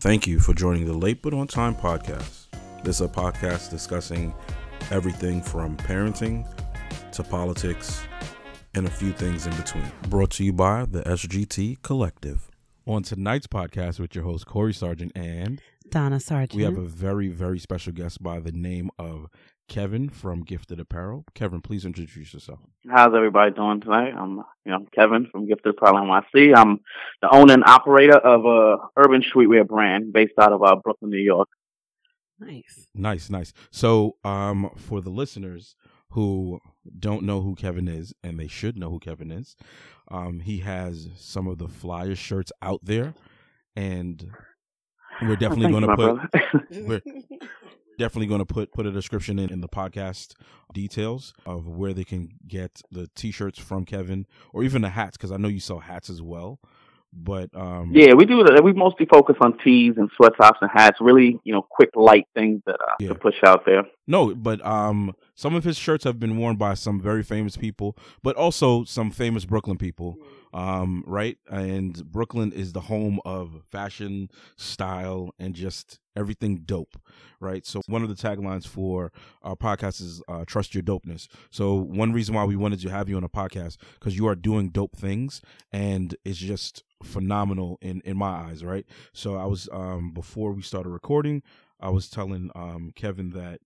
Thank you for joining the Late But On Time podcast. This is a podcast discussing everything from parenting to politics and a few things in between. Brought to you by the SGT Collective. On tonight's podcast with your host, Corey Sargent, and Donna Sargent. we have a very, very special guest by the name of Kevin from Gifted Apparel. Kevin, please introduce yourself. How's everybody doing tonight? I'm, you know, Kevin from Gifted Apparel NYC. I'm the owner and operator of a urban streetwear brand based out of uh, Brooklyn, New York. nice. Nice, nice. So, um, for the listeners who don't know who Kevin is, and they should know who Kevin is, um, he has some of the flyest shirts out there, and we're definitely Oh, going to put my brother. we're definitely going to put put a description in in the podcast details of where they can get the t-shirts from Kevin, or even the hats, because I know you sell hats as well. But um, yeah, we do that. We mostly focus on tees and sweattops and hats. Really, you know, quick, light things that uh, Yeah. to push out there. No, but um, some of his shirts have been worn by some very famous people, but also some famous Brooklyn people. Um, right, and Brooklyn is the home of fashion, style, and just everything dope. Right. So one of the taglines for our podcast is uh, "Trust your dopeness." So one reason why we wanted to have you on a podcast because you are doing dope things, and it's just phenomenal in in my eyes. Right. So I was um before we started recording, I was telling um Kevin that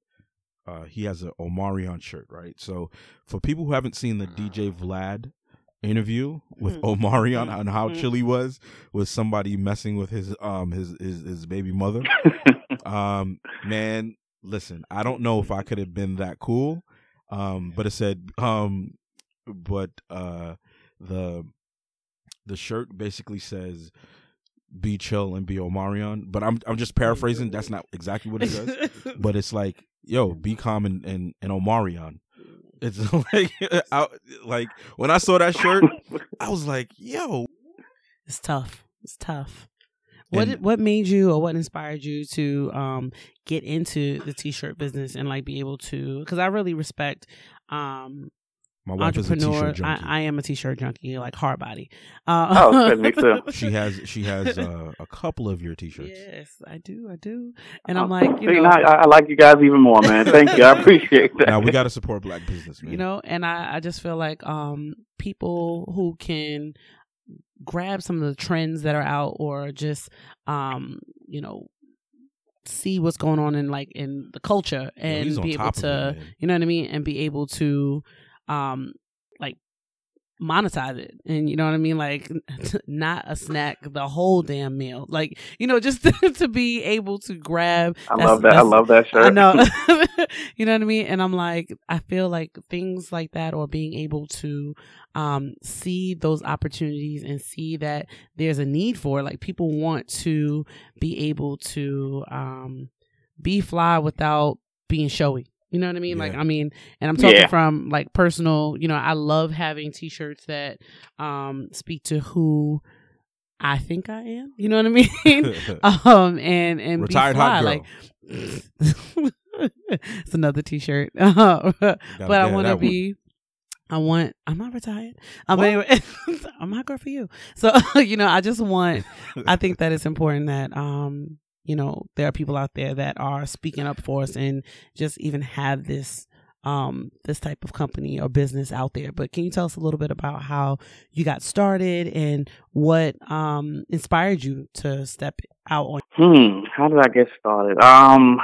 uh, he has a Omarion shirt, right? So for people who haven't seen the DJ Vlad interview with Mm. Omarion on how Mm. chilly was with somebody messing with his um his his, his baby mother, um man, listen, I don't know if I could have been that cool, um, but it said um, but uh, the the shirt basically says be chill and be Omarion, but I'm I'm just paraphrasing. That's not exactly what it says but it's like yo be calm and and, and omarion it's like I, like when i saw that shirt i was like yo It's tough. It's tough. What And- what made you or what inspired you to um get into the t-shirt business and like be able to because I really respect um my wife is a entrepreneur. t-shirt junkie I, I am a t-shirt junkie, like hard body. Uh, Oh, good, me too. she has she has uh, a couple of your t-shirts Yes, I do. I do. And I'm like, you See, know, now I, I like you guys even more, man. Thank you. I appreciate that. now we got to support black business man you know and i i just feel like um people who can grab some of the trends that are out or just um you know see what's going on in like in the culture and he's on be able top of it, to you know what i mean and be able to um like monetize it and you know what i mean like not a snack the whole damn meal like you know just to, be able to grab I love that. I love that shirt. I know. you know what I mean? And I'm like, I feel like things like that or being able to um see those opportunities and see that there's a need for it. Like people want to be able to um be fly without being showy. You know what I mean? Like I mean, and I'm talking Yeah. from like personal, you know, I love having t-shirts that um speak to who I think I am. You know what I mean? um and and retired be fly. hot girl like it's another t-shirt but Gotta i want to that one. be i want i'm not retired um, What? anyway i'm not good for you so you know i just want i think that it's important that um you know there are people out there that are speaking up for us and just even have this um this type of company or business out there but can you tell us a little bit about how you got started and what um inspired you to step out on Hmm. How did I get started? Um,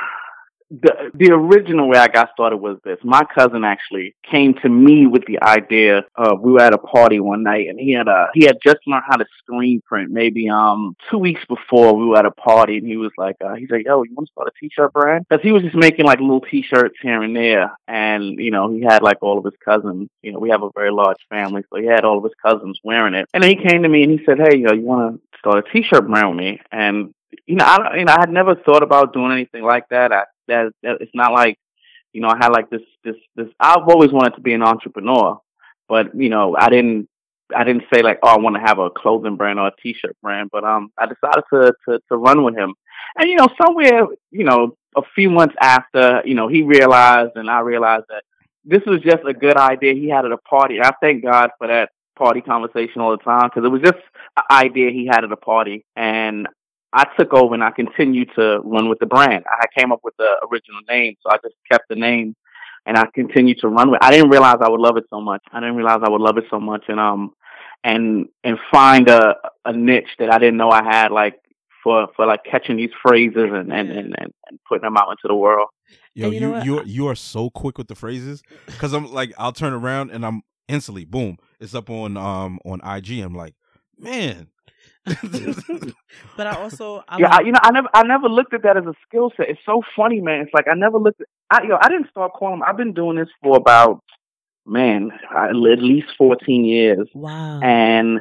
the the original way I got started was this. My cousin actually came to me with the idea of we were at a party one night and he had a he had just learned how to screen print. Maybe um two weeks before we were at a party and he was like uh, he's like yo you want to start a t-shirt brand? Because he was just making like little t-shirts here and there. And you know he had like all of his cousins you know we have a very large family so he had all of his cousins wearing it. And then he came to me and he said hey yo you want to start a t-shirt brand with me? And you know, I you know, I had never thought about doing anything like that. I, that, that it's not like, you know, I had like this, this, this. I've always wanted to be an entrepreneur, but you know, I didn't, I didn't say like, oh, I want to have a clothing brand or a t-shirt brand. But um, I decided to to to run with him, and you know, somewhere, you know, a few months after, you know, he realized and I realized that this was just a good idea he had at a party. I thank God for that party conversation all the time because it was just an idea he had at a party, and I took over and I continued to run with the brand. I came up with the original name, so I just kept the name and I continued to run with. It. I didn't realize I would love it so much. I didn't realize I would love it so much, and um, and and find a a niche that I didn't know I had, like for for like catching these phrases and and and, and, and putting them out into the world. Yo, you you, you are, you are so quick with the phrases because I'm like I'll turn around and I'm instantly boom it's up on um on IG. I'm like, man. but I also I yeah, I, you know, I never I never looked at that as a skill set. It's so funny, man. It's like I never looked at I yo, I didn't start calling. I've been doing this for about man, at least 14 years. Wow. And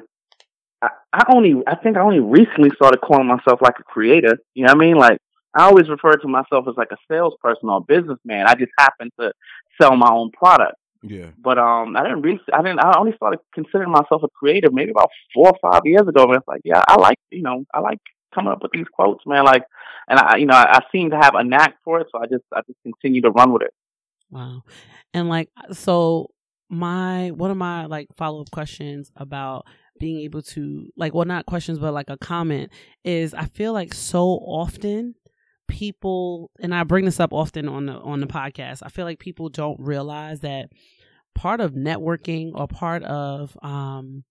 I, I only, I think I only recently started calling myself like a creator. You know what I mean? Like, I always refer to myself as like a salesperson or a businessman. I just happen to sell my own product. Yeah. But um, I didn't really, I didn't, I only started considering myself a creator maybe about four or five years ago. And it's like, yeah, I like, you know, I like coming up with these quotes, man. Like, and I, you know, I, I seem to have a knack for it, so I just, I just continue to run with it. Wow. And like, so my one of my like follow up questions about being able to like well not questions but like a comment is I feel like so often people and I bring this up often on the on the podcast. I feel like people don't realize that part of networking or part of um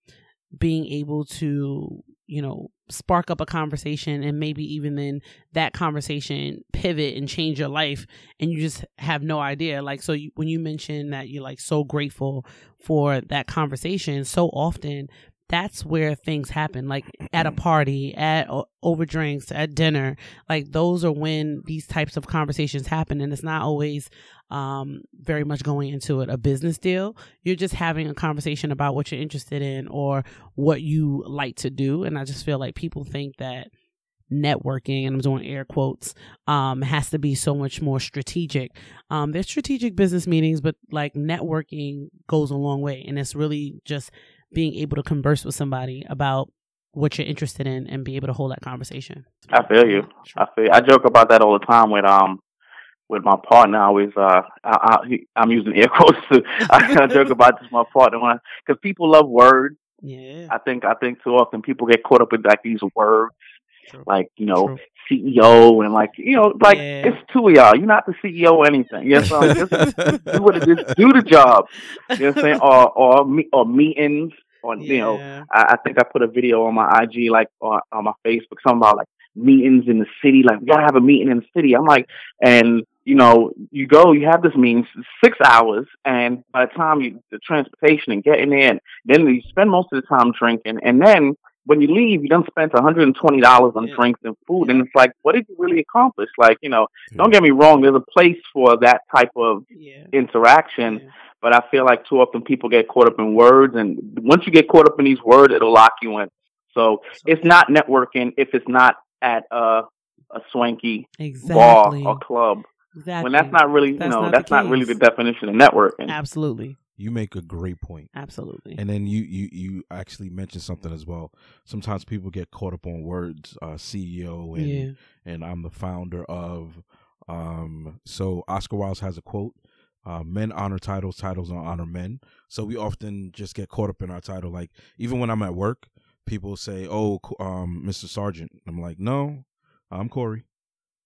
being able to you know spark up a conversation and maybe even then that conversation pivot and change your life and you just have no idea like so you, when you mention that you're like so grateful for that conversation so often that's where things happen like at a party at over drinks at dinner. Like those are when these types of conversations happen and it's not always um, very much going into it a business deal. You're just having a conversation about what you're interested in or what you like to do and i just feel like people think that networking and i'm doing air quotes um, has to be so much more strategic. Um, there's strategic business meetings but like networking goes a long way and it's really just being able to converse with somebody about what you're interested in and be able to hold that conversation. I feel you. I feel. I joke about that all the time with um with my partner. I always uh I, I am using air quotes too. I joke about this with my partner because people love words. Yeah. I think I think too often people get caught up with like these words. True. Like you know, True. CEO and like you know, like yeah. it's two of y'all. You're not the CEO or anything. You know, just do what it is. Do the job. You know what I'm saying? Or or me or meetings. On yeah. you know, I, I think I put a video on my IG like on, on my Facebook, something about like meetings in the city. Like we gotta have a meeting in the city. I'm like, and you know, you go, you have this meeting six hours, and by the time you the transportation and getting in, then you spend most of the time drinking, and then when you leave, you done spent $120 on yeah. drinks and food. And it's like, what did you really accomplish? Like, you know, yeah. don't get me wrong, there's a place for that type of yeah. interaction. But I feel like too often people get caught up in words. And once you get caught up in these words, it'll lock you in. So it's not networking if it's not at a, a swanky exactly. bar or club. Exactly. When that's not really, that's you know, not that's not really the definition of networking. Absolutely. You make a great point. Absolutely. And then you you you actually mentioned something as well. Sometimes people get caught up on words, uh, CEO and yeah. and I'm the founder of. Um, so Oscar Wilde has a quote: uh, "Men honor titles, titles don't honor men." So we often just get caught up in our title. Like even when I'm at work, people say, "Oh, um, Mr. Sargent." I'm like, "No, I'm Corey."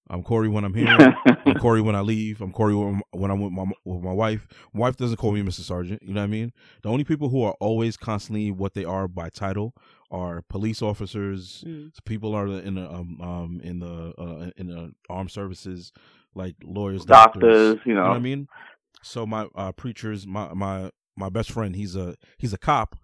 I'm Corey when I'm here. I'm Corey when I leave. I'm Corey when, when I'm with my with my wife. My wife doesn't call me Mr. Sargent. You know what I mean? The only people who are always constantly what they are by title are police officers. Mm. People are in the um, um in the uh, in the armed services, like lawyers, doctors. doctors you, know. you know what I mean? So my uh, preachers, my my my best friend, he's a he's a cop,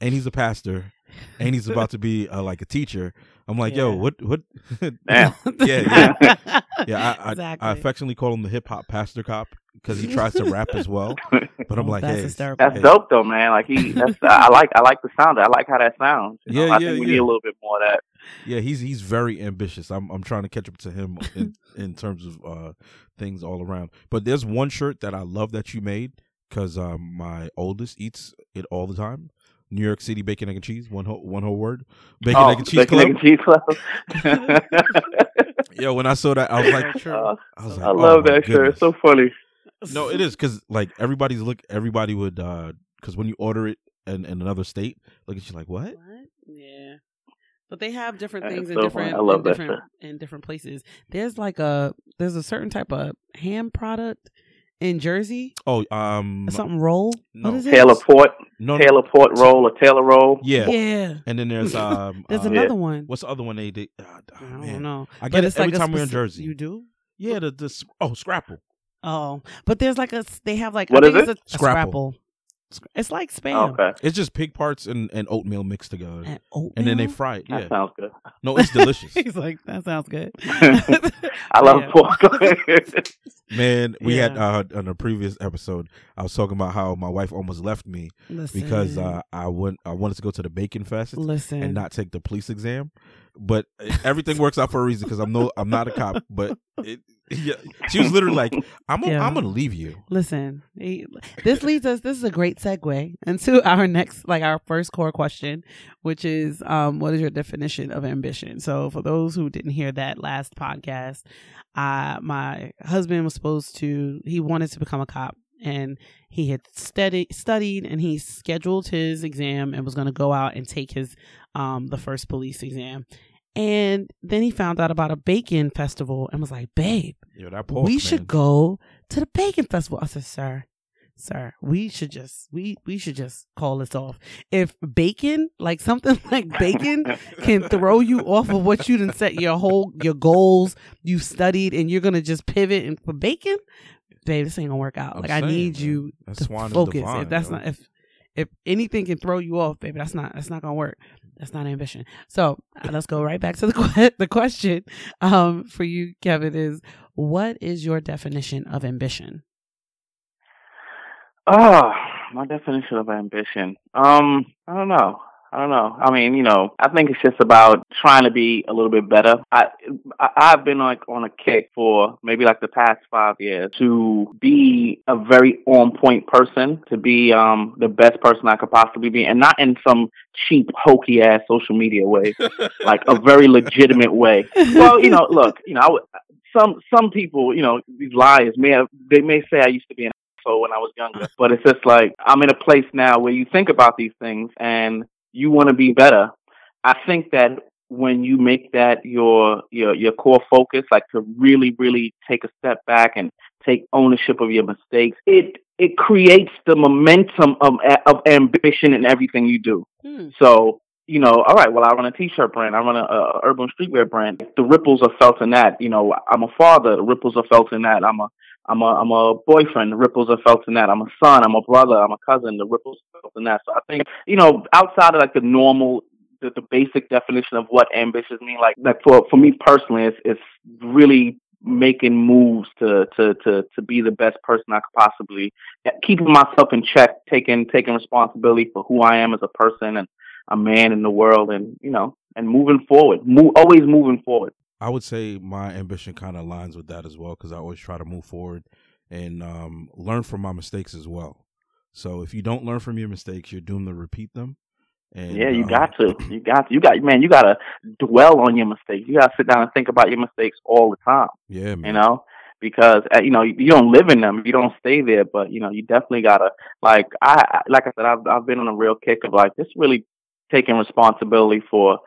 and he's a pastor, and he's about to be uh, like a teacher. I'm like, yeah. yo, what, what? yeah, yeah, yeah. I, exactly. I, I, affectionately call him the hip hop pastor cop because he tries to rap as well. But I'm like, that's hey, hysterical. that's dope though, man. Like he, that's, I like, I like the sound. I like how that sounds. You yeah, know, I yeah, think we yeah. need a little bit more of that. Yeah, he's he's very ambitious. I'm I'm trying to catch up to him in, in terms of uh, things all around. But there's one shirt that I love that you made because um, my oldest eats it all the time. New York City bacon egg and cheese. One whole one whole word. Bacon oh, egg and cheese bacon, club. Egg and cheese club. Yo, when I saw that, I was like, uh, I was like, I love oh, that shirt. It's so funny. No, it is because like everybody's look. Everybody would uh because when you order it in, in another state, look at you like what? What? Yeah. But they have different That's things in so different. I love in that different in different places. There's like a there's a certain type of ham product in Jersey. Oh, um, Something roll. no. What is it? Taylor Pork, no, no, Taylor Pork roll, or Taylor roll. yeah. Yeah. And then there's um, There's uh, another one. What's the other one they did? Uh, I don't man. know. I But get it it's every like a time we're in Jersey. You do? Yeah, the, the oh scrapple. Oh, but there's like a they have like What I is think it? it's a, a Scrapple. scrapple. Sc- It's like spam Okay, It's just pig parts and, and oatmeal mixed together, and oatmeal. and then they fry it. that Yeah, sounds good. no, it's delicious. He's like, that sounds good. I love pork. Man, we had Yeah. uh, on a previous episode, I was talking about how my wife almost left me Listen, because uh, I went I wanted to go to the Bacon Fest listen, and not take the police exam. But everything works out for a reason because I'm no I'm not a cop. But it, yeah, she was literally like, "I'm gonna- Yeah. I'm gonna leave you." Listen, this leads us. This is a great segue into our next, like our first core question, which is, um, what is your definition of ambition? So, for those who didn't hear that last podcast, uh, my husband was supposed to. He wanted to become a cop, and he had studied studied, and he scheduled his exam and was going to go out and take his, um, the first police exam. And then he found out about a bacon festival and was like, "Babe, Yo, that pork, we man. should go to the bacon festival. I said, sir, sir, we should just we we should just call this off. If bacon, like something like bacon, can throw you off of what you didn't set your whole your goals you studied, and you're gonna just pivot and for bacon, babe, this ain't gonna work out. I'm like I need man. you That to focus. divine, if that's yo. not if if anything can throw you off, baby, that's not that's not gonna work. That's not ambition. So uh, let's go right back to the the question um, for you, Kevin. Is what is your definition of ambition? Oh, my definition of ambition. Um, I don't know. I don't know. I mean, you know, I think it's just about trying to be a little bit better. I, I I've been like on a kick for maybe like the past five years to be a very on point person, to be um the best person I could possibly be, and not in some cheap hokey ass social media way, like a very legitimate way. Well, you know, look, you know, I would, some some people, you know, these liars may have they may say I used to be an asshole when I was younger, but it's just like I'm in a place now where you think about these things and you want to be better. I think that when you make that your your your core focus, like to really really take a step back and take ownership of your mistakes, it it creates the momentum of of ambition in everything you do. Hmm. So, you know, all right, well, I run a t-shirt brand. I run a, a urban streetwear brand. The ripples are felt in that. You know, I'm a father. The ripples are felt in that. I'm a, I'm a, I'm a boyfriend. The ripples are felt in that. I'm a son. I'm a brother. I'm a cousin. The ripples are felt in that. So I think, you know, outside of like the normal, the, the basic definition of what ambitious mean, like, like for, for me personally, it's, it's really making moves to, to, to, to be the best person I could possibly keeping myself in check, taking, taking responsibility for who I am as a person and, a man in the world and you know and moving forward Mo- always moving forward I would say my ambition kind of aligns with that as well because I always try to move forward and um, learn from my mistakes as well. So if you don't learn from your mistakes, you're doomed to repeat them. And, yeah you uh, got to you got to. you got man you got to dwell on your mistakes you got to sit down and think about your mistakes all the time Yeah, man. you know because you know you don't live in them you don't stay there but you know you definitely got to like I I- like I said I've I've been on a real kick of like just really taking responsibility for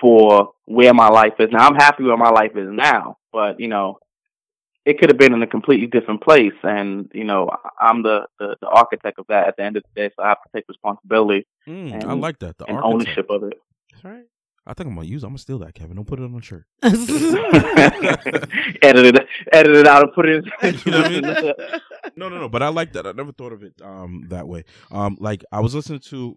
for where my life is now I'm happy where my life is now but you know it could have been in a completely different place and you know I'm the, the the architect of that at the end of the day so I have to take responsibility Mm, and- I like that. The and architect. ownership of it That's right. I think I'm gonna use. I'm gonna steal that, Kevin. Don't put it on a shirt. edit it edit it out and put it in You know what I mean? No, no, no. But I like that. I never thought of it um that way. Um, like I was listening to,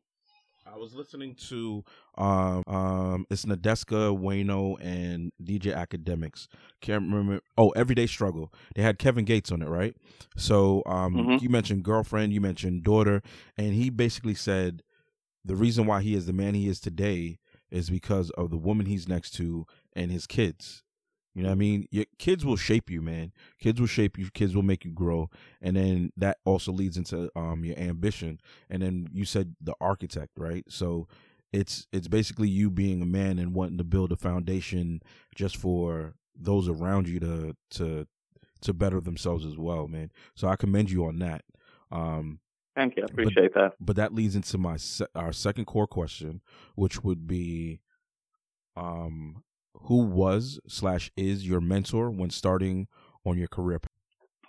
I was listening to um um it's Nadeska Wayno and DJ Akademiks. Can't remember. Oh, Everyday Struggle. They had Kevin Gates on it, right? So um, Mhm. you mentioned girlfriend, you mentioned daughter, and he basically said the reason why he is the man he is today is because of the woman he's next to and his kids. You know what I mean? Your kids will shape you, man. Kids will shape you. Kids will make you grow, and then that also leads into um your ambition. And then you said the architect, right? So it's it's basically you being a man and wanting to build a foundation just for those around you to to to better themselves as well, man. So I commend you on that. Um, thank you I appreciate that but that leads into my se- our second core question, which would be, um, who was slash is your mentor when starting on your career?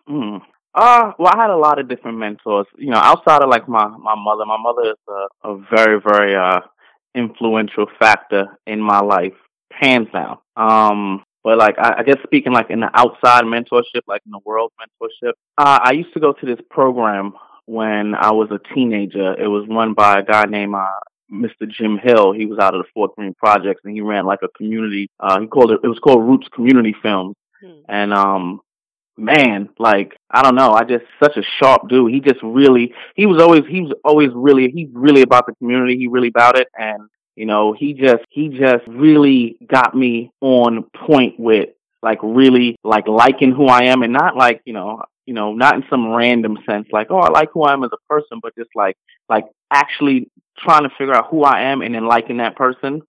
Mm. Uh, well, I had a lot of different mentors. You know, outside of like my my mother. My mother is a, a very very uh influential factor in my life, hands down. Um, but like I, I guess speaking like in the outside mentorship, like in the world mentorship, uh, I used to go to this program when I was a teenager. It was run by a guy named uh, Mr. Jim Hill. He was out of the Fort Greene Projects, and he ran like a community. Uh, he called it. It was called Roots Community Films, hmm. and um, man, like I don't know, I just such a sharp dude. He just really, he was always, he was always really, he's really about the community. He really about it, and you know, he just, he just really got me on point with like really like liking who I am, and not like you know, you know, not in some random sense, like oh, I like who I am as a person, but just like like actually trying to figure out who I am and then liking that person.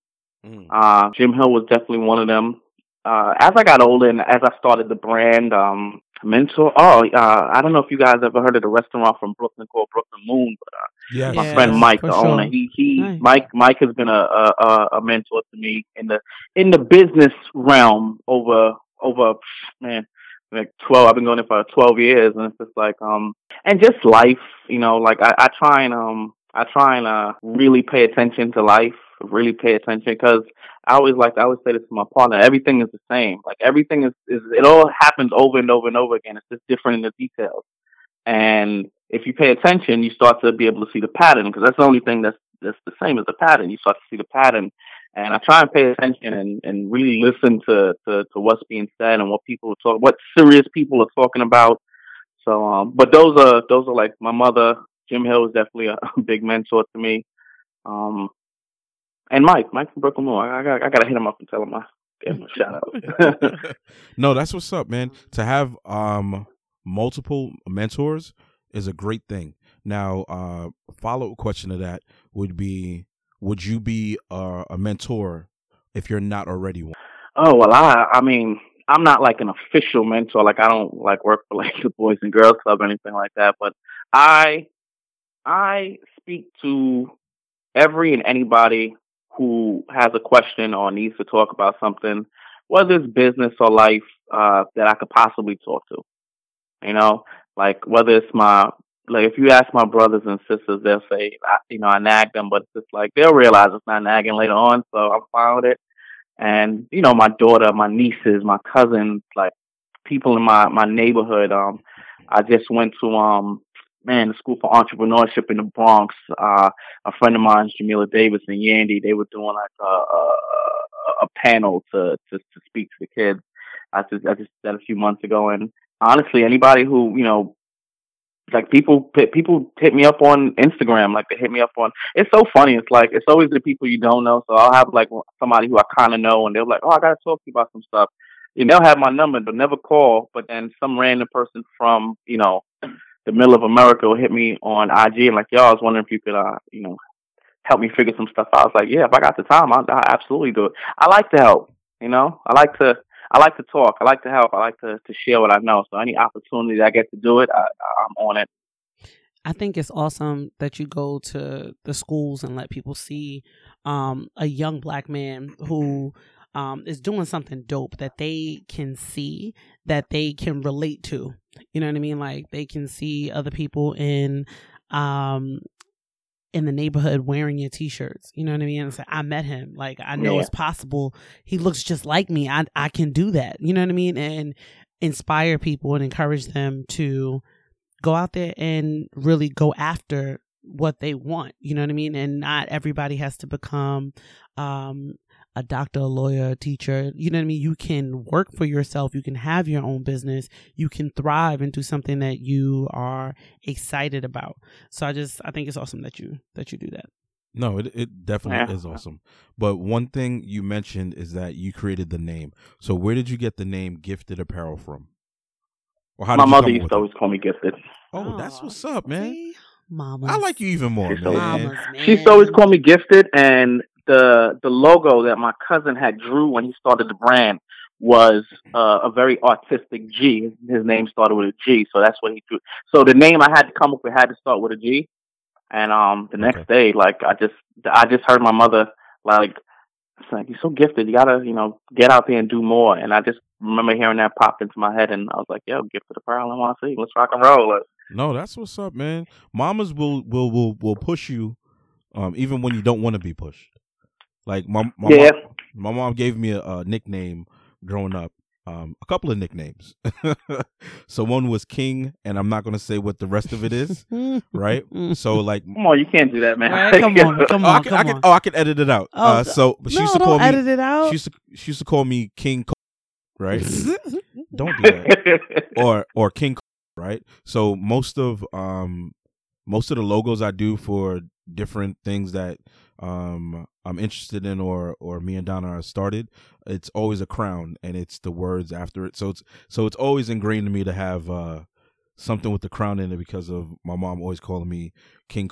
Mm. Uh, Jim Hill was definitely one of them uh, as I got older and as I started the brand, um, mentor. Oh, uh, I don't know if you guys ever heard of the restaurant from Brooklyn called Brooklyn Moon, but uh, yes. my friend Mike, the sure. owner, he he nice. Mike Mike has been a, a a mentor to me in the in the business realm over over man like 12 i've been going there for 12 years and it's just like um and just life you know like i i try and um i try and uh really pay attention to life really pay attention because I always like I always say this to my partner. Everything is the same. Like everything is, is it all happens over and over and over again. It's just different in the details. And if you pay attention, you start to be able to see the pattern because that's the only thing that's that's the same as the pattern. You start to see the pattern. And I try and pay attention and, and really listen to, to, to what's being said and what people are talking, what serious people are talking about. So, um, but those are those are like my mother. Jim Hill was definitely a, a big mentor to me. Um, and Mike, Mike from Brooklyn Moon. I, I, I gotta hit him up and tell him I give him a shout out. no, that's what's up, man. To have um multiple mentors is a great thing. Now, uh follow up question to that would be would you be uh, a mentor if you're not already one? Oh well I I mean I'm not like an official mentor, like I don't like work for like the Boys and Girls Club or anything like that, but I I speak to every and anybody who has a question or needs to talk about something, whether it's business or life, uh, that I could possibly talk to. You know, like whether it's my like if you ask my brothers and sisters, they'll say, you know, I nag them, but it's just like they'll realize it's not nagging later on, so I'm fine with it. And you know, my daughter, my nieces, my cousins, like people in my my neighborhood. Um, I just went to um man, the School for Entrepreneurship in the Bronx. Uh, a friend of mine, Jamila Davis and Yandy, they were doing like a, a, a panel to, to to speak to the kids. I just I just did a few months ago, and honestly, anybody who you know, like people people hit me up on Instagram, like they hit me up on. It's so funny. It's like it's always the people you don't know. So I'll have like somebody who I kind of know, and they're like, "Oh, I gotta talk to you about some stuff." And they'll have my number, but never call. But then some random person from you know the middle of America hit me on IG and like, yo, I was wondering if you could, uh, you know, help me figure some stuff out. I was like, yeah, if I got the time, I'll, I'll absolutely do it. I like to help, you know, I like to, I like to talk. I like to help. I like to, to share what I know. So any opportunity I get to do it, I, I'm on it. I think it's awesome that you go to the schools and let people see um, a young black man who um, is doing something dope that they can see that they can relate to. You know what I mean? Like they can see other people in um in the neighborhood wearing your t-shirts. You know what I mean? And say, I met him. Like I know yeah. it's possible. He looks just like me. I I can do that. You know what I mean? And inspire people and encourage them to go out there and really go after what they want. You know what I mean? And not everybody has to become um a doctor, a lawyer, a teacher. You know what I mean? You can work for yourself. You can have your own business. You can thrive and do something that you are excited about. So I just I think it's awesome that you that you do that. No, it it definitely yeah. is awesome. But one thing you mentioned is that you created the name. So where did you get the name Gifted Apparel from? Or how My mother used to always call me Gifted. Oh, that's what's up, man. Mama. I like you even more, man. Mamas, man. She used to always called me Gifted, and the the logo that my cousin had drew when he started the brand was uh, a very artistic G. His name started with a G, so that's what he drew. So the name I had to come up with had to start with a G. And um, the next day, like I just I just heard my mother like it's like you're so gifted. You gotta, you know, get out there and do more. And I just remember hearing that pop into my head, and I was like, "Yo, gifted apparel NYC. Let's rock and roll." No, that's what's up, man. Mamas will will will will push you, um, even when you don't want to be pushed. Like my my yeah. mom, my mom gave me a, a nickname growing up. Um, a couple of nicknames. so one was King, and I'm not going to say what the rest of it is, right? So like, come on, you can't do that, man. Right, come on, come oh, I on, can, come I can, on. oh, I can edit it out. Oh, uh, so but she no, used to don't call me. edit it out. She used to she used to call me King, right? don't do that. or or King, right? So most of um most of the logos I do for different things that um I'm interested in or or me and Donna are started, it's always a crown and it's the words after it. So it's so it's always ingrained in me to have uh something with the crown in it because of my mom always calling me King.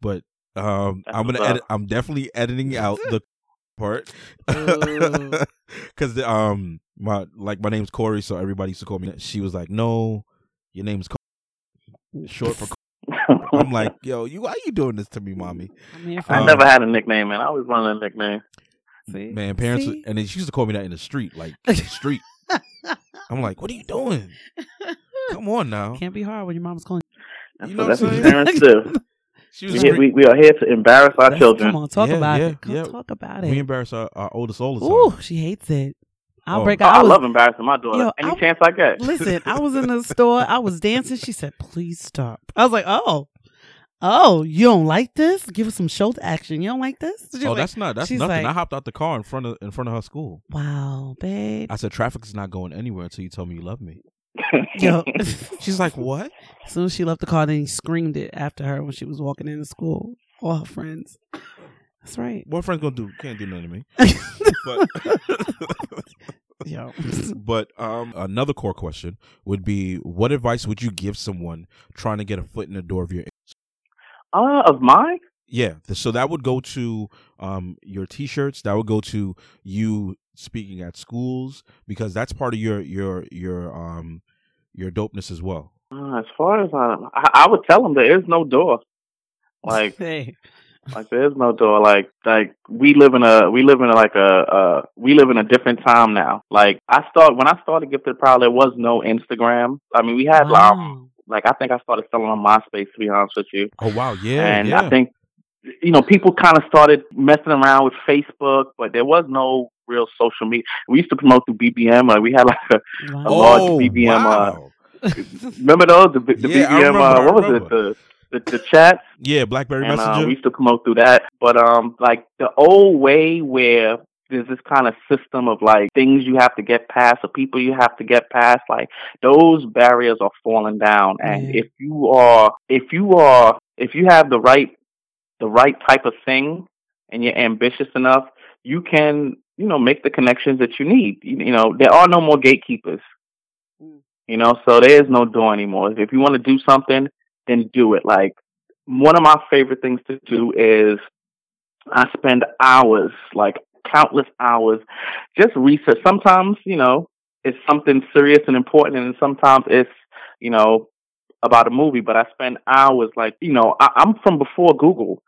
But um I'm gonna edit. I'm definitely editing out the part because um my like my name's Corey, so everybody used to call me. She was like, "No, your name's Corey. short for." Co-" I'm like, "Yo, you why are you doing this to me, mommy?" I'm here for I Um, never had a nickname, man. I always wanted a nickname. See? Man, parents, See? and then she used to call me that in the street, like street. I'm like, "What are you doing? Come on now." Can't be hard when your mom's calling. That's You know what, that's what what I'm saying? parents do. She We, was. here- we, we are here to embarrass our Let's- children. Come on, talk Yeah, about yeah, it. Come yeah. talk about it. we embarrass our, our oldest all the time. Ooh, she hates it. I'll Oh. break Oh, out. I, I was, love embarrassing my daughter. Yo, Any I- chance I get. Listen, I was in the store. I was dancing. She said, "Please stop." I was like, "Oh, oh, you don't like this? Give us some shoulder action. You don't like this?" She's oh, like, that's not. That's nothing. like- I hopped out the car in front of in front of her school. wow, babe. I said, "Traffic is not going anywhere until you tell me you love me." Yo, She's like, "What?" as soon as she left the car, then he screamed it after her when she was walking into school. All her friends. That's right. What friends gonna do? Can't do nothing to me. But Yo, but um, another core question would be: What advice would you give someone trying to get a foot in the door of your? Uh, of mine? Yeah, so that would go to um your t-shirts. That would go to you speaking at schools because that's part of your your your um your dopeness as well. Uh, as far as I, I, I would tell them there is no door. Like, hey, like there is no door. Like, like we live in a, we live in a, like a, uh, we live in a different time now. Like, I start when I started Gifted Proud, there was no Instagram. I mean, we had um, wow. like I think I started selling on MySpace to be honest with you. Oh wow, yeah, and yeah. I think you know people kind of started messing around with Facebook, but there was no real social media. We used to promote through BBM. Like we had like a a Wow. large oh, BBM, uh, remember those the, the Yeah, I BBM. remember, uh, what was it? The the, the chat. yeah, BlackBerry and uh, Messenger. we used to promote through that. But um, like the old way where there's this kind of system of like things you have to get past or people you have to get past, like those barriers are falling down. And Yeah. if you are, if you are, if you have the right, the right type of thing, and you're ambitious enough, you can, you know, make the connections that you need. You, you know, there are no more gatekeepers. Mm. You know, so there is no door anymore. If you want to do something, then do it. Like one of my favorite things to do is I spend hours, like countless hours, just research. Sometimes, you know, it's something serious and important, and sometimes it's, you know, about a movie. But I spend hours, like, you know, I, I'm from before Google,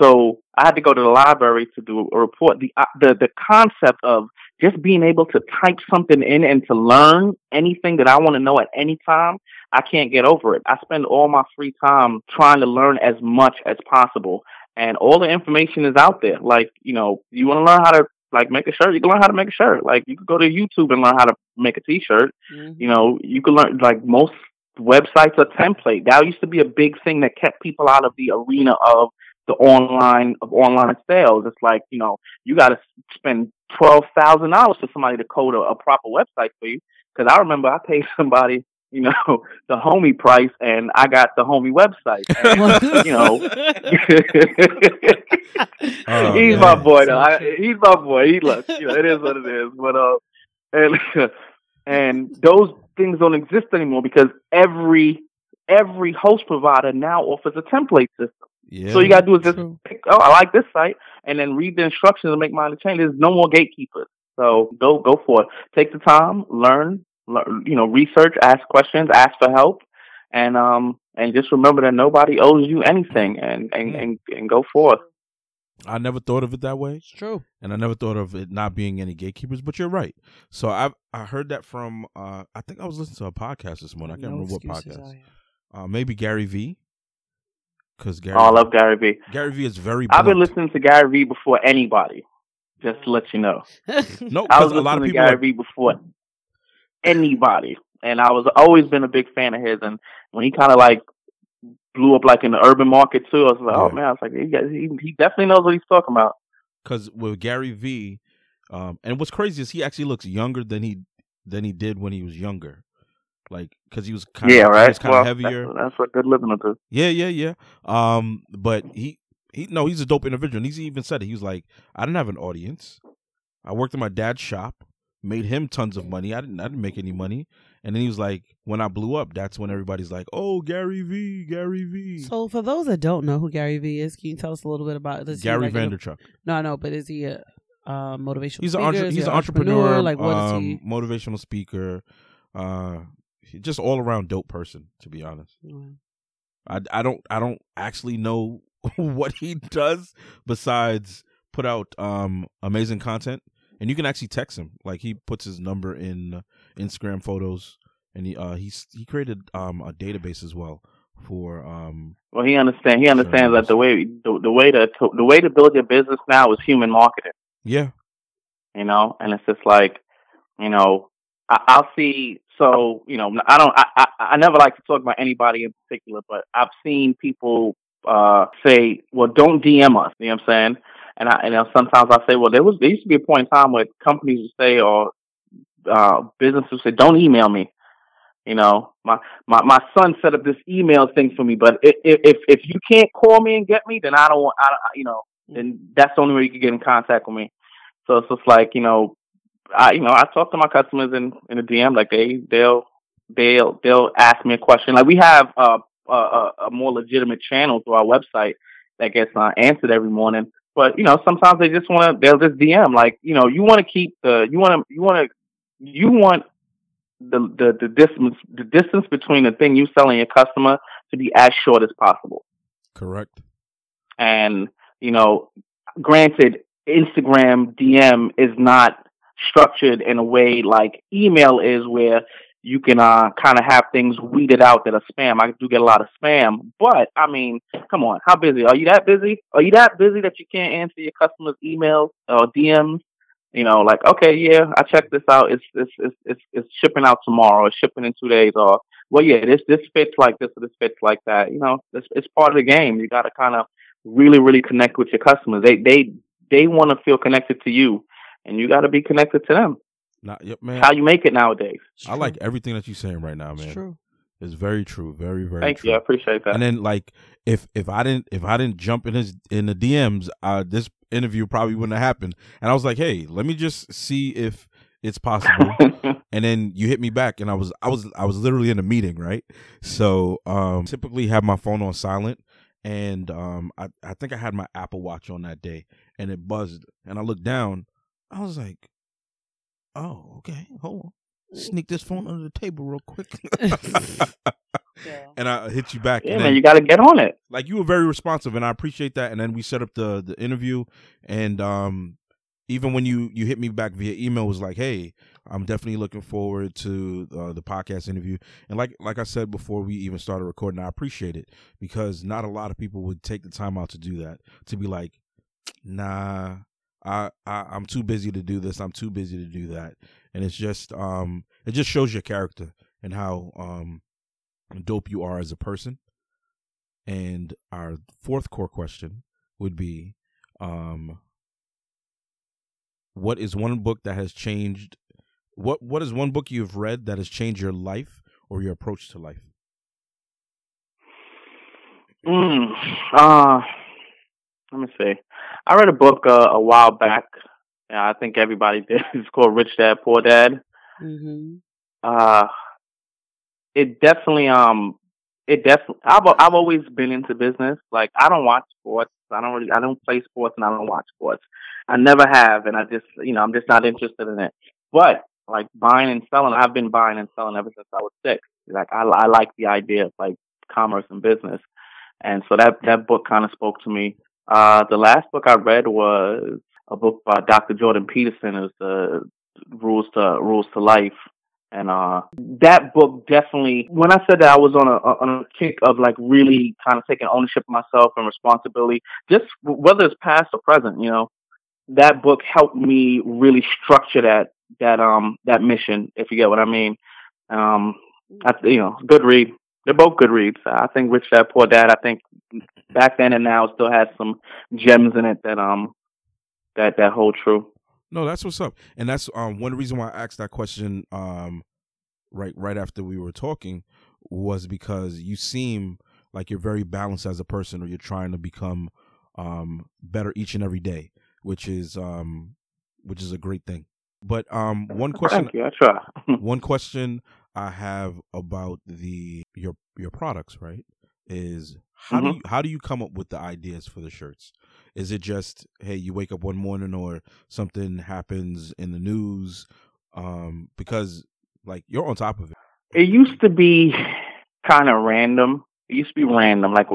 so I had to go to the library to do a report. The uh, the the concept of just being able to type something in and to learn anything that I want to know at any time, I can't get over it. I spend all my free time trying to learn as much as possible. And all the information is out there. Like, you know, you want to learn how to like make a shirt, you can learn how to make a shirt. Like you could go to YouTube and learn how to make a t shirt. Mhm. You know, you can learn like most websites are template. That used to be a big thing that kept people out of the arena of the online of online sales. It's like, you know, you gotta spend twelve thousand dollars for somebody to code a, a proper website for you. Because I remember I paid somebody, you know, the homie price, and I got the homie website. And, you know, Oh, he's man. my boy. Though. I, he's my boy. He looks, you know, it is what it is. But uh, and and those things don't exist anymore because every every host provider now offers a template system. yeah. So you got to do is just pick. Oh, I like this site, and then read the instructions and make minor change. There's no more gatekeepers. So go go for it. Take the time, learn, learn you know, research, ask questions, ask for help, and um and just remember that nobody owes you anything, and and Yeah. and, and go forth. I never thought of it that way. It's true. and I never thought of it not being any gatekeepers. But you're right. So I I heard that from uh I think I was listening to a podcast this morning. I can't No remember what podcast. Uh, maybe Gary V. Because Gary Oh, I love Gary Vee. Gary V is very. I've been listening to Gary Vee before anybody. Just to let you know, No, I was because a lot of listening to people. Gary Are, Vee before anybody, and I was always been a big fan of his. And when he kind of like blew up like in the urban market too, I was like, oh man, I was like, he, he he definitely knows what he's talking about. because with Gary V, um, and what's crazy is he actually looks younger than he than he did when he was younger. Like, because he was kind of yeah, he right. kind well, of heavier. That's, that's what good living do. Yeah, yeah, yeah. Um, but he he no, he's a dope individual. And he's even said it. He was like, I didn't have an audience. I worked in my dad's shop, made him tons of money. I didn't I didn't make any money. And then he was like, when I blew up, that's when everybody's like, oh, Gary V, Gary V, So, for those that don't know who Gary Vee is, can you tell us a little bit about is he Gary like an- Vaynerchuk. No, no, but is he a uh, motivational? He's an speaker? entre- he's an an entrepreneur, Like, what is um, he? motivational speaker, uh, just all around dope person. To be honest, I I don't I don't actually know what he does besides put out um amazing content, and you can actually text him. Like he puts his number in uh, Instagram photos, and he uh he's he created um a database as well for um Well, he understand. He understands that the way the, the way to, to the way to build your business now is human marketing. yeah you know, and it's just like, you know, I, I'll see. So, you know, I don't, I, I, I never like to talk about anybody in particular, but I've seen people uh say, well, don't DM us. You know what I'm saying? And I, and sometimes I say, well, there was, there used to be a point in time where companies would say, or uh businesses would say, don't email me. You know, my, my, my son set up this email thing for me, but if, if, if you can't call me and get me, then I don't want, I, you know, then that's the only way you can get in contact with me. So it's just like, you know, I you know, I talk to my customers in in the DM like they they'll they'll they'll ask me a question. Like we have uh, a a, a more legitimate channel through our website that gets uh, answered every morning. But you know, sometimes they just want to they'll just DM like, you know, you want to keep the you want to you want to you want the the the distance the distance between the thing you sell and your customer to be as short as possible. correct And, you know, granted, Instagram DM is not structured in a way like email is where you can uh, kind of have things weeded out that are spam. I do get a lot of spam, but I mean, come on, how busy are you? That busy? Are you that busy that you can't answer your customers' emails or DMs? You know, like okay, yeah, I checked this out. It's it's it's it's, it's shipping out tomorrow. It's shipping in two days. Or well, yeah, this this fits like this or this fits like that. You know, it's it's part of the game. You got to kind of really really connect with your customers. They they they want to feel connected to you, and you got to be connected to them. Not yep man How you make it nowadays. It's I true. like everything that you're saying right now man. It's true. it's very true very very Thank true you. I appreciate that. And then like if if I didn't if I didn't jump in his in the DMs, uh, this interview probably wouldn't have happened. And I was like, hey, let me just see if it's possible. and then you hit me back, and I was I was I was literally in a meeting, right? So um, typically have my phone on silent, and um, I I think I had my Apple Watch on that day, and it buzzed, and I looked down, I was like, oh okay, hold on. Sneak this phone under the table real quick, Yeah. and I hit you back. yeah, and man, then- you got to get on it. like you were very responsive and I appreciate that. And then we set up the the interview and um even when you you hit me back via email was like, "Hey, I'm definitely looking forward to uh, the podcast interview." And like like I said before we even started recording, I appreciate it because not a lot of people would take the time out to do that. To be like, "Nah, I, I I'm too busy to do this. I'm too busy to do that." And it's just um it just shows your character and how um dope you are as a person. And our fourth core question would be um what is one book that has changed what what is one book you've read that has changed your life or your approach to life? Mm, uh, let me see. I read a book uh, a while back. Yeah, I think everybody did. It's called Rich Dad Poor Dad. hmm Uh, it definitely um, it definitely. I've I've always been into business. Like I don't watch sports. I don't really. I don't play sports and I don't watch sports. I never have, and I just you know I'm just not interested in it. But like buying and selling, I've been buying and selling ever since I was six. Like I I like the idea of like commerce and business. And so that that book kind of spoke to me. Uh, the last book I read was a book by Dr. Jordan Peterson. It was the Rules to Rules to Life. And uh, that book definitely, when I said that I was on a on a kick of like really kind of taking ownership of myself and responsibility, just whether it's past or present, you know, that book helped me really structure that that um that mission, if you get what I mean. Um, I, you know, good read. They're both good reads. I think Rich Dad Poor Dad. I think back then and now still has some gems in it that um that that hold true. No, that's what's up, and that's um one reason why I asked that question um right right after we were talking was because you seem like you're very balanced as a person, or you're trying to become um better each and every day, which is um which is a great thing. But um one question Thank you. I try. one question I have about the your your products, right? Is how Mm-hmm. do you, how do you come up with the ideas for the shirts? Is it just hey, you wake up one morning or something happens in the news? Um, because like you're on top of it. it used to be kind of random. It used to be random. Like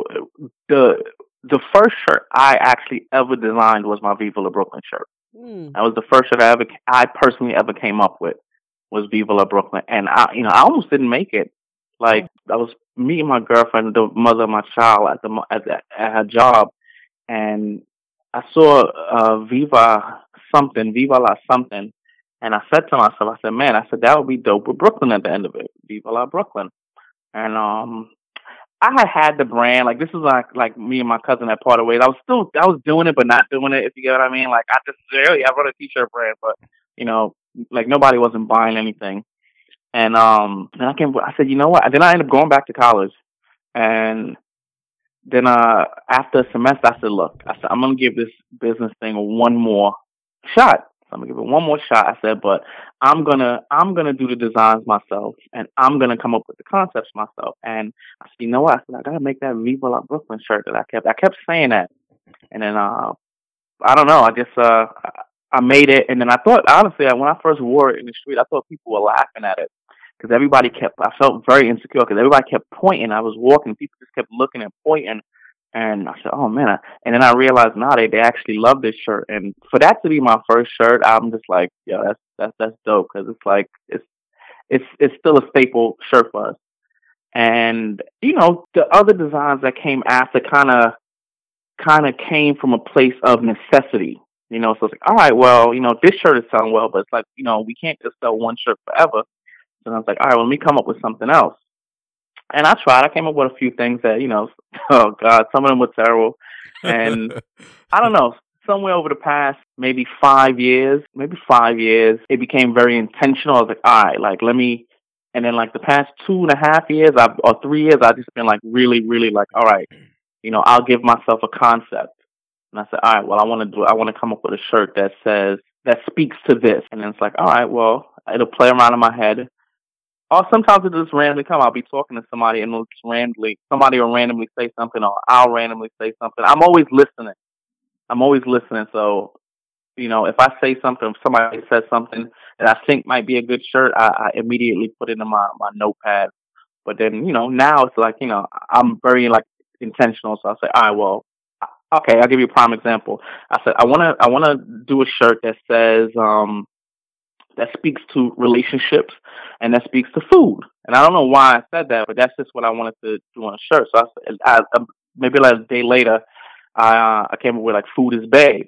the the first shirt I actually ever designed was my Viva La Brooklyn shirt. Mm. That was the first shirt I ever I personally ever came up with was Viva La Brooklyn, and I you know I almost didn't make it. Like I was meeting my girlfriend, the mother of my child, at the at, the, at her job, and I saw uh, Viva something, Viva La something, and I said to myself, I said, man, I said that would be dope with Brooklyn at the end of it, Viva La Brooklyn, and um. I had had the brand like this is like like me and my cousin had parted ways. I was still I was doing it but not doing it if you get what I mean. Like I just really I run a t-shirt brand, but you know like nobody wasn't buying anything. And um then I came I said, you know what? Then I ended up going back to college and then uh after a semester I said, look, I said I'm gonna give this business thing one more shot. I'm gonna give it one more shot. I said, but I'm gonna I'm gonna do the designs myself and I'm gonna come up with the concepts myself. And I said, you know what? I said I gotta make that Viva La Brooklyn shirt that I kept I kept saying that. And then uh I don't know, I just uh I made it, and then I thought honestly, when I first wore it in the street, I thought people were laughing at it because everybody kept. I felt very insecure because everybody kept pointing. I was walking, people just kept looking and pointing, and I said, "Oh man!" And then I realized now they they actually love this shirt, and for that to be my first shirt, I'm just like, "Yo, that's that's that's dope," because it's like it's it's it's still a staple shirt for us. And you know, the other designs that came after kind of kind of came from a place of necessity. You know, so it's like, all right, well, you know, this shirt is selling well, but it's like, you know, we can't just sell one shirt forever. So I was like, all right, well, let me come up with something else. And I tried. I came up with a few things that, you know, oh God, some of them were terrible. And I don't know, somewhere over the past maybe five years, maybe five years, it became very intentional. I was like, all right, like let me. And then like the past two and a half years, I, or three years, I've just been like really, really like, all right, you know, I'll give myself a concept. And I said, all right, well, I want to do, I want to come up with a shirt that says, that speaks to this. And it's like, all right, well, it'll play around in my head. Or sometimes it'll just randomly come. I'll be talking to somebody and it'll just randomly, somebody will randomly say something or I'll randomly say something. I'm always listening. I'm always listening. So, you know, if I say something, if somebody says something that I think might be a good shirt, I, I immediately put it in my, my notepad. But then, you know, now it's like, you know, I'm very like intentional. So I say, all right, well, okay, I'll give you a prime example. I said I want to I want to do a shirt that says um that speaks to relationships and that speaks to food. And I don't know why I said that, but that's just what I wanted to do on a shirt. So I, I, I maybe like a day later, I uh, I came up with like food is babe,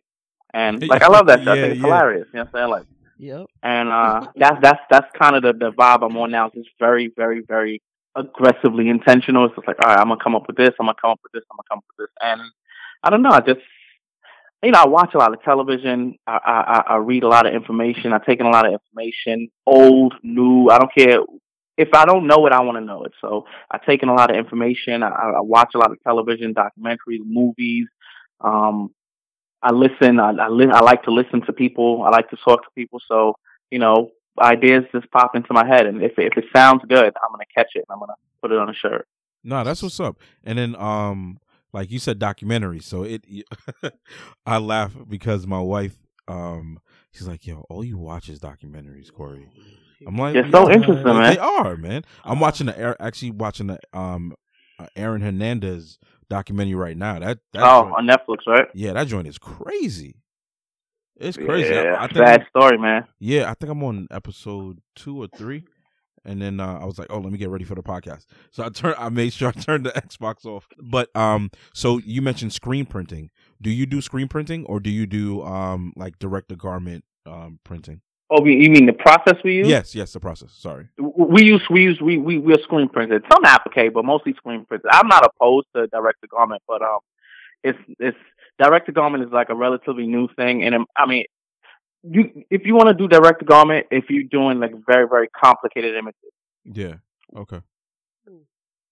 and like I love that. Shirt. I think it's yeah. hilarious. You know what I'm saying? Like, Yep. and uh that's that's that's kind of the the vibe I'm on now. It's just very very very aggressively intentional. It's just like all right, I'm gonna come up with this. I'm gonna come up with this. I'm gonna come up with this. And I don't know. I just you know I watch a lot of television. I I, I- read a lot of information. I take in a lot of information, old, new. I don't care. If I don't know it, I want to know it. So I take in a lot of information. I, I watch a lot of television, documentaries, movies. Um, I listen. I I, li- I like to listen to people. I like to talk to people. So you know, ideas just pop into my head, and if if it sounds good, I'm gonna catch it and I'm gonna put it on a shirt. No, that's what's up. And then, um, like you said, documentary. So it, I laugh because my wife, um, she's like, "Yo, all you watch is documentaries, Corey." I'm like, They're so interesting, they- man." They are, man. I'm watching the, actually watching the, um, Aaron Hernandez documentary right now. That, that oh, joint, on Netflix, right? yeah, that joint is crazy. It's crazy. I- Yeah, I, think sad story, man. yeah, I think I'm on episode two or three, and then uh, I was like, "Oh, let me get ready for the podcast." So I turned, I made sure I turned the Xbox off. But um, so you mentioned screen printing. Do you do screen printing, or do you do um like direct to garment um printing? Oh, you mean the process we use? Yes, yes, the process. Sorry. We use we use we we we're screen printed. Some applique, but mostly screen printed. I'm not opposed to direct to garment, but um, it's it's direct to garment is like a relatively new thing, and I mean, you if you want to do direct to garment, if you're doing like very very complicated images, Yeah. Okay.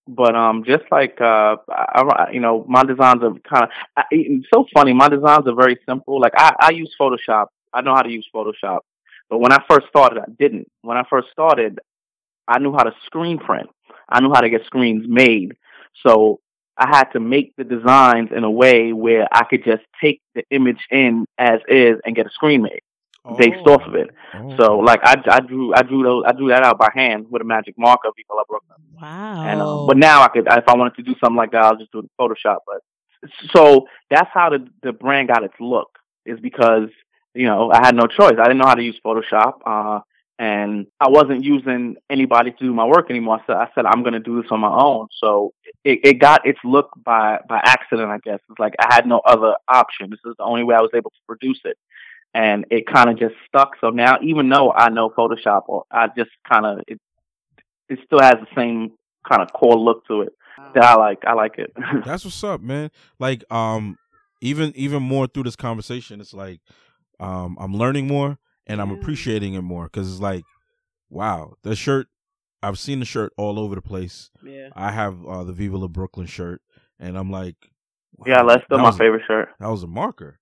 but um, just like uh, I, I- you know, my designs are kind of it's so funny. My designs are very simple. Like I I use Photoshop. I know how to use Photoshop, but when I first started, I didn't. When I first started, I knew how to screen print. I knew how to get screens made. So I had to make the designs in a way where I could just take the image in as is and get a screen made based off of it. Oh. So like I, I drew I drew those I drew that out by hand with a magic marker Viva La Brooklyn. Wow. And um, but now I could if I wanted to do something like that I'll just do it in Photoshop. But so that's how the the brand got its look is because you know I had no choice. I didn't know how to use Photoshop. Uh, and I wasn't using anybody to do my work anymore. So I said I'm going to do this on my own. So it, it got its look by by accident, I guess. It's like I had no other option. This is the only way I was able to produce it, and it kind of just stuck. So now, even though I know Photoshop, or I just kind of it it still has the same kind of core look to it that I like. I like it. That's what's up, man. Like, um, even even more through this conversation, it's like, um, I'm learning more and I'm appreciating it more because it's like, wow, the shirt. I've seen the shirt all over the place. yeah. I have uh, the Viva La Brooklyn shirt, and I'm like, yeah, wow, that's still that my was a- favorite shirt. that was a marker.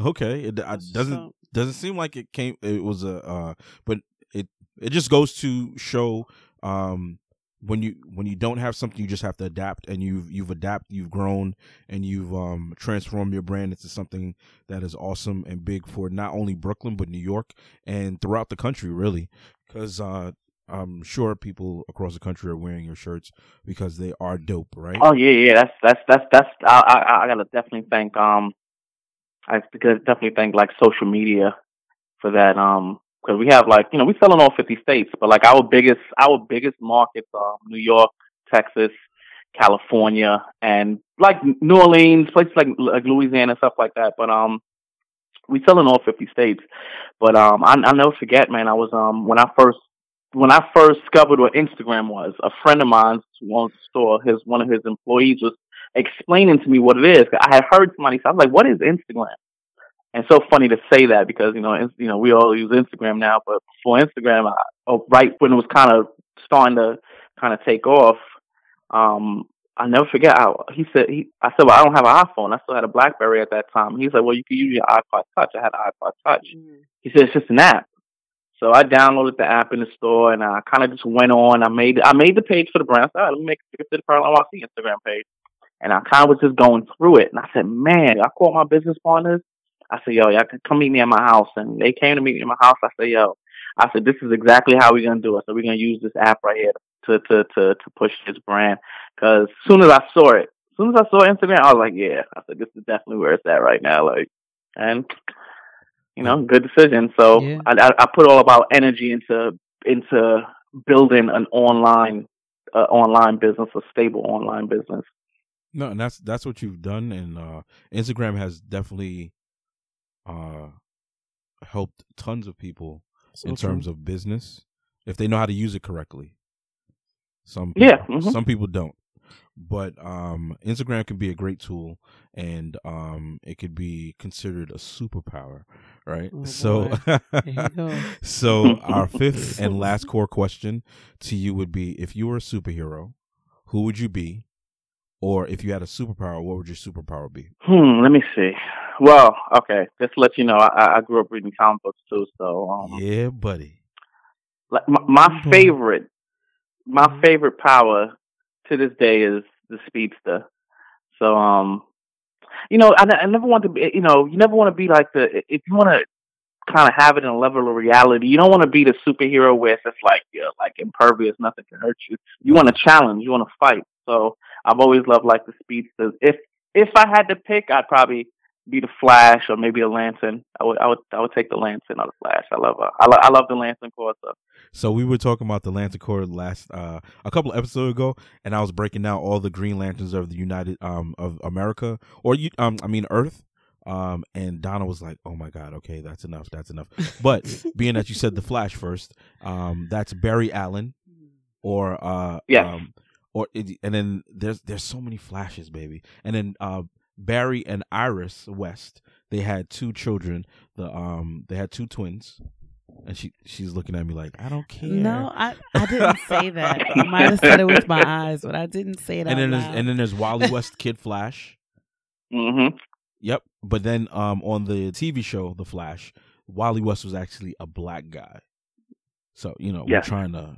Okay, it I, doesn't what's up. doesn't seem like it came. It was a, uh, but it it just goes to show um when you when you don't have something, you just have to adapt, and you've you've adapted, you've grown, and you've um transformed your brand into something that is awesome and big for not only Brooklyn but New York and throughout the country, really, because uh. I'm sure people across the country are wearing your shirts because they are dope, right? Oh yeah, yeah. That's that's that's that's. I I, I gotta definitely thank um, I definitely thank like social media for that um because we have like you know we sell in all 50 states, but like our biggest our biggest markets are New York, Texas, California, and like New Orleans, places like like Louisiana, stuff like that. But um, we sell in all 50 states. But um, I I never forget, man. I was um when I first when I first discovered what Instagram was, a friend of mine who owns a store, his one of his employees was explaining to me what it is. I had heard somebody say, I was like, "What is Instagram?" And so funny to say that because you know, you know, we all use Instagram now, but before Instagram, I, oh, right when it was kind of starting to kind of take off, um, I never forget. I, he said, he, I said, well, I don't have an iPhone. I still had a BlackBerry at that time. He said, well, you can use your iPod Touch. I had an iPod Touch. He said, it's just an app. So I downloaded the app in the store and I kind of just went on. I made I made the page for the brand. I said, all right, let me make it to the Pearl NYC Instagram page. And I kind of was just going through it. And I said, man, I called my business partners. I said, yo, y'all can come meet me at my house. And they came to meet me at my house. I said, yo, I said, this is exactly how we're going to do it. So we're going to use this app right here to, to, to, to push this brand. Because as soon as I saw it, as soon as I saw Instagram, I was like, yeah. I said, this is definitely where it's at right now. Like, and you know, good decision. So Yeah. I, I, I put all of our energy into into building an online uh, online business, a stable online business. No, and that's that's what you've done, and uh, Instagram has definitely uh, helped tons of people So in true. terms of business if they know how to use it correctly. Some Yeah, people, mhm. some people don't, but um, Instagram can be a great tool, and um, it could be considered a superpower, right? Oh, so, boy. you go. so our fifth and last core question to you would be: If you were a superhero, who would you be? Or if you had a superpower, what would your superpower be? Hmm. Let me see. Well, okay. Just to let you know, I, I grew up reading comic books too. So, um, Yeah, buddy. like my, my favorite, my Mhm. favorite power to this day is the speedster. So, um, you know, I, I never want to be, you know, you never want to be like the, if you want to kind of have it in a level of reality, you don't want to be the superhero where it's just like, you're like impervious, nothing can hurt you. You want to challenge, you want to fight. So I've always loved like the speedsters. If if I had to pick, I'd probably be the Flash or maybe a Lantern. I would I would I would take the Lantern or the Flash. I love uh, I, lo- I love the Lantern Corsa. So so we were talking about the Lantern Corps last uh, a couple of episodes ago, and I was breaking down all the Green Lanterns of the United um of America or you um I mean Earth. Um and Donna was like, "Oh my God, okay, that's enough, that's enough." But being that you said the Flash first, um, that's Barry Allen, or uh, Yes. um, or it, and then there's there's so many Flashes, baby, and then uh, Barry and Iris West, they had two children. The um, they had two twins, and she she's looking at me like, "I don't care." No, I, I didn't say that. I might have said it with my eyes, but I didn't say it and then there's loud. and then there's Wally West, Kid Flash. Mm-hmm. Yep. But then um on the TV show The Flash, Wally West was actually a black guy. So, you know, Yeah. we're trying to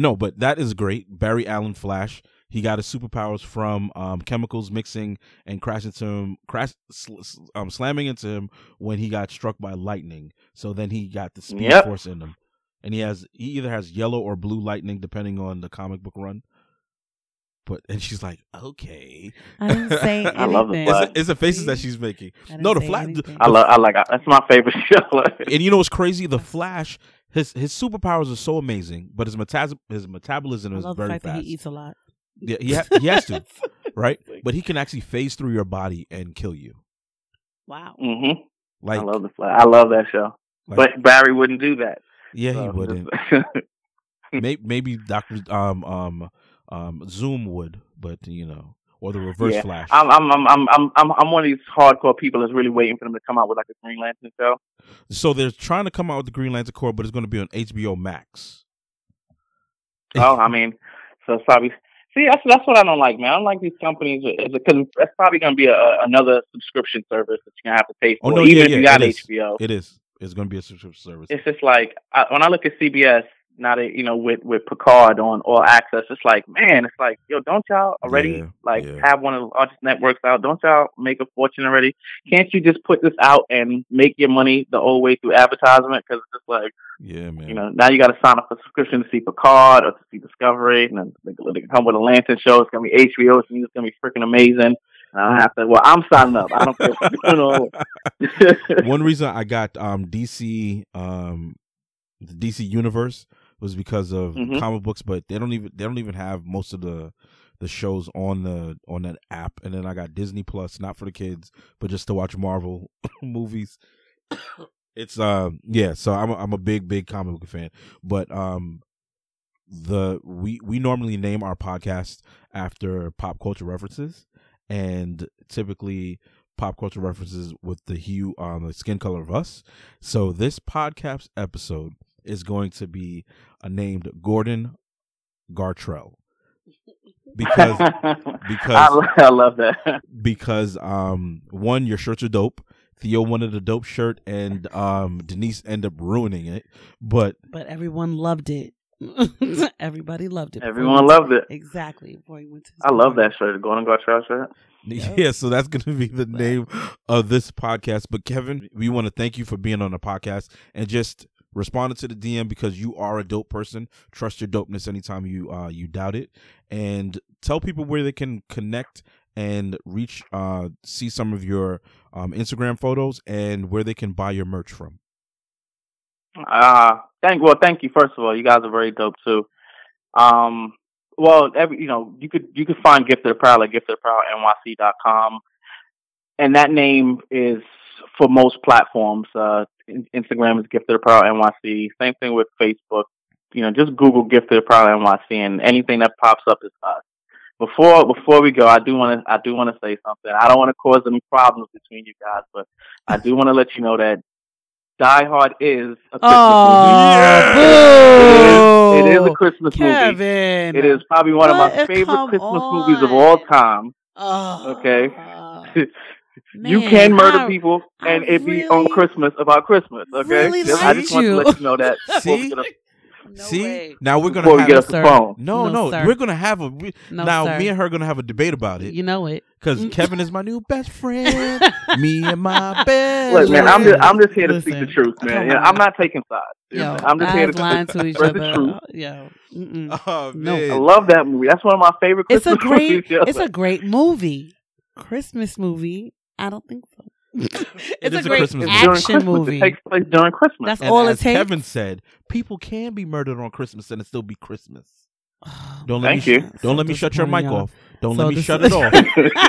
No, but that is great. Barry Allen Flash, he got his superpowers from um chemicals mixing and crashing into him crash sl- sl- um slamming into him when he got struck by lightning. So then he got the speed Yep. force in him. And he has he either has yellow or blue lightning depending on the comic book run. But and she's like, "Okay." I didn't say anything. I love the It's Flash. the, it's the faces that she's making. No, the say Flash. anything. I love I like that's my favorite show. And you know what's crazy? The Flash, his his superpowers are so amazing, but his metas- his metabolism I is love the very fact fast. that he eats a lot. yeah, he, ha- he has to, right? But he can actually phase through your body and kill you. Wow. hmm Like, I love the Flash. I love that show. like but Barry wouldn't do that. yeah, he wouldn't. maybe, maybe Doctor um um um Zoom would, but you know, or the Reverse Yeah, Flash. I'm, I'm, I'm, I'm, I'm, I'm, one of these hardcore people that's really waiting for them to come out with like a Green Lantern show. so they're trying to come out with the Green Lantern Corps, but it's going to be on HBO Max. Oh, I mean, so it's probably see that's that's what I don't like, man. I don't like these companies because that's probably going to be a, another subscription service that you're gonna have to pay for, Oh, no, even yeah, if yeah, you got it is. HBO. It is. It's going to be a subscription service. It's just like I, when I look at CBS now that you know with with Picard on All Access, it's like man, it's like yo, don't y'all already Yeah, like yeah. have one of the largest networks out? Don't y'all make a fortune already? Can't you just put this out and make your money the old way through advertisement? Because it's just like yeah, man. you know now you got to sign up for subscription to see Picard or to see Discovery, and then they, they come with a Lantern show. It's gonna be HBO. It's gonna be freaking amazing. And I have to. Well, I'm signing up. I don't care what you're doing. all- one reason I got um DC um the DC universe was because of Mhm. comic books, but they don't even they don't even have most of the the shows on the on that app. And then I got Disney Plus, not for the kids, but just to watch Marvel movies. It's um yeah, so I'm a, I'm a big big comic book fan, but um the we we normally name our podcast after pop culture references, and typically pop culture references with the hue um the skin color of us. So this podcast episode is going to be uh, named Gordon Gartrell because because- I, I love that. because um one your shirts are dope. Theo wanted a dope shirt and um Denise ended up ruining it. But But everyone loved it. Everybody loved it. Everyone loved it. Exactly. Before he went to I love that shirt, the Gordon Gartrell shirt. Yep. Yeah, so that's going to be the name of this podcast. But Kevin, we want to thank you for being on the podcast and just responding to the DM because you are a dope person. Trust your dopeness anytime you uh you doubt it, and tell people where they can connect and reach uh see some of your um Instagram photos and where they can buy your merch from. Uh thank well, thank you. First of all, you guys are very dope too. Um, well, every you know, you could you could find Gifted Apparel at giftedapparelnyc.com, and that name is for most platforms. Uh, Instagram is Gifted Apparel NYC. Same thing with Facebook. You know, just Google Gifted Apparel NYC, and anything that pops up is us. Before before we go, I do want to I do want to say something. I don't want to cause any problems between you guys, but I do want to let you know that Die Hard is a Christmas Oh, movie. It is, it is a Christmas movie. It is probably one of my favorite Christmas movies of all time. Oh, Okay. you can murder I- people I and it be on Christmas about Christmas. Okay, really Just- I just want to let you know that. See? No See, way. now we're gonna Before we get No, the phone. no, No, no, sir. we're gonna have a we, No, now. sir. Me and her are gonna have a debate about it You know it. because Mm. Kevin is my new best friend. me and my best. Look, man, I'm just I'm just here to Listen, speak the truth, man. come Yeah. I'm not taking sides. Yo, I'm just here guys to lying to each spread the other. truth. Yo, mm-mm. Oh No. man, I love that movie. That's one of my favorite it's a great. movies. It's a great movie. Christmas movie. I don't think so. it's is a a great Christmas movie. It's during action Christmas. movie. It takes place during Christmas. That's and all it as takes. Kevin said, people can be murdered on Christmas and it still be Christmas. Oh, Don't let Thank me you. don't let me shut your mic disappointing, off. Don't So let me dis- shut it off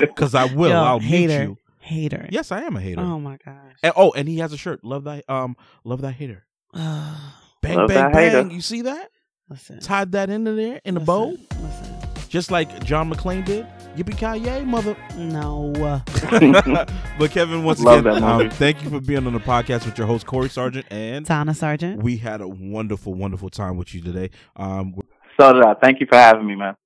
because I will. Yo, I'll mute hater. you. Hater. Yes, I am a hater. Oh my gosh. And, oh, and he has a shirt. Love that. Um, love that hater. Bang, Love bang, that bang. hater. You see that? listen. Tied that into there in a listen, bow, Listen. just like John McClane did. Yippee ki mother. No. but Kevin, once Love again, um, thank you for being on the podcast with your host Corey Sargent, and Tana Sargent. we had a wonderful, wonderful time with you today. Um, so did I. Thank you for having me, man.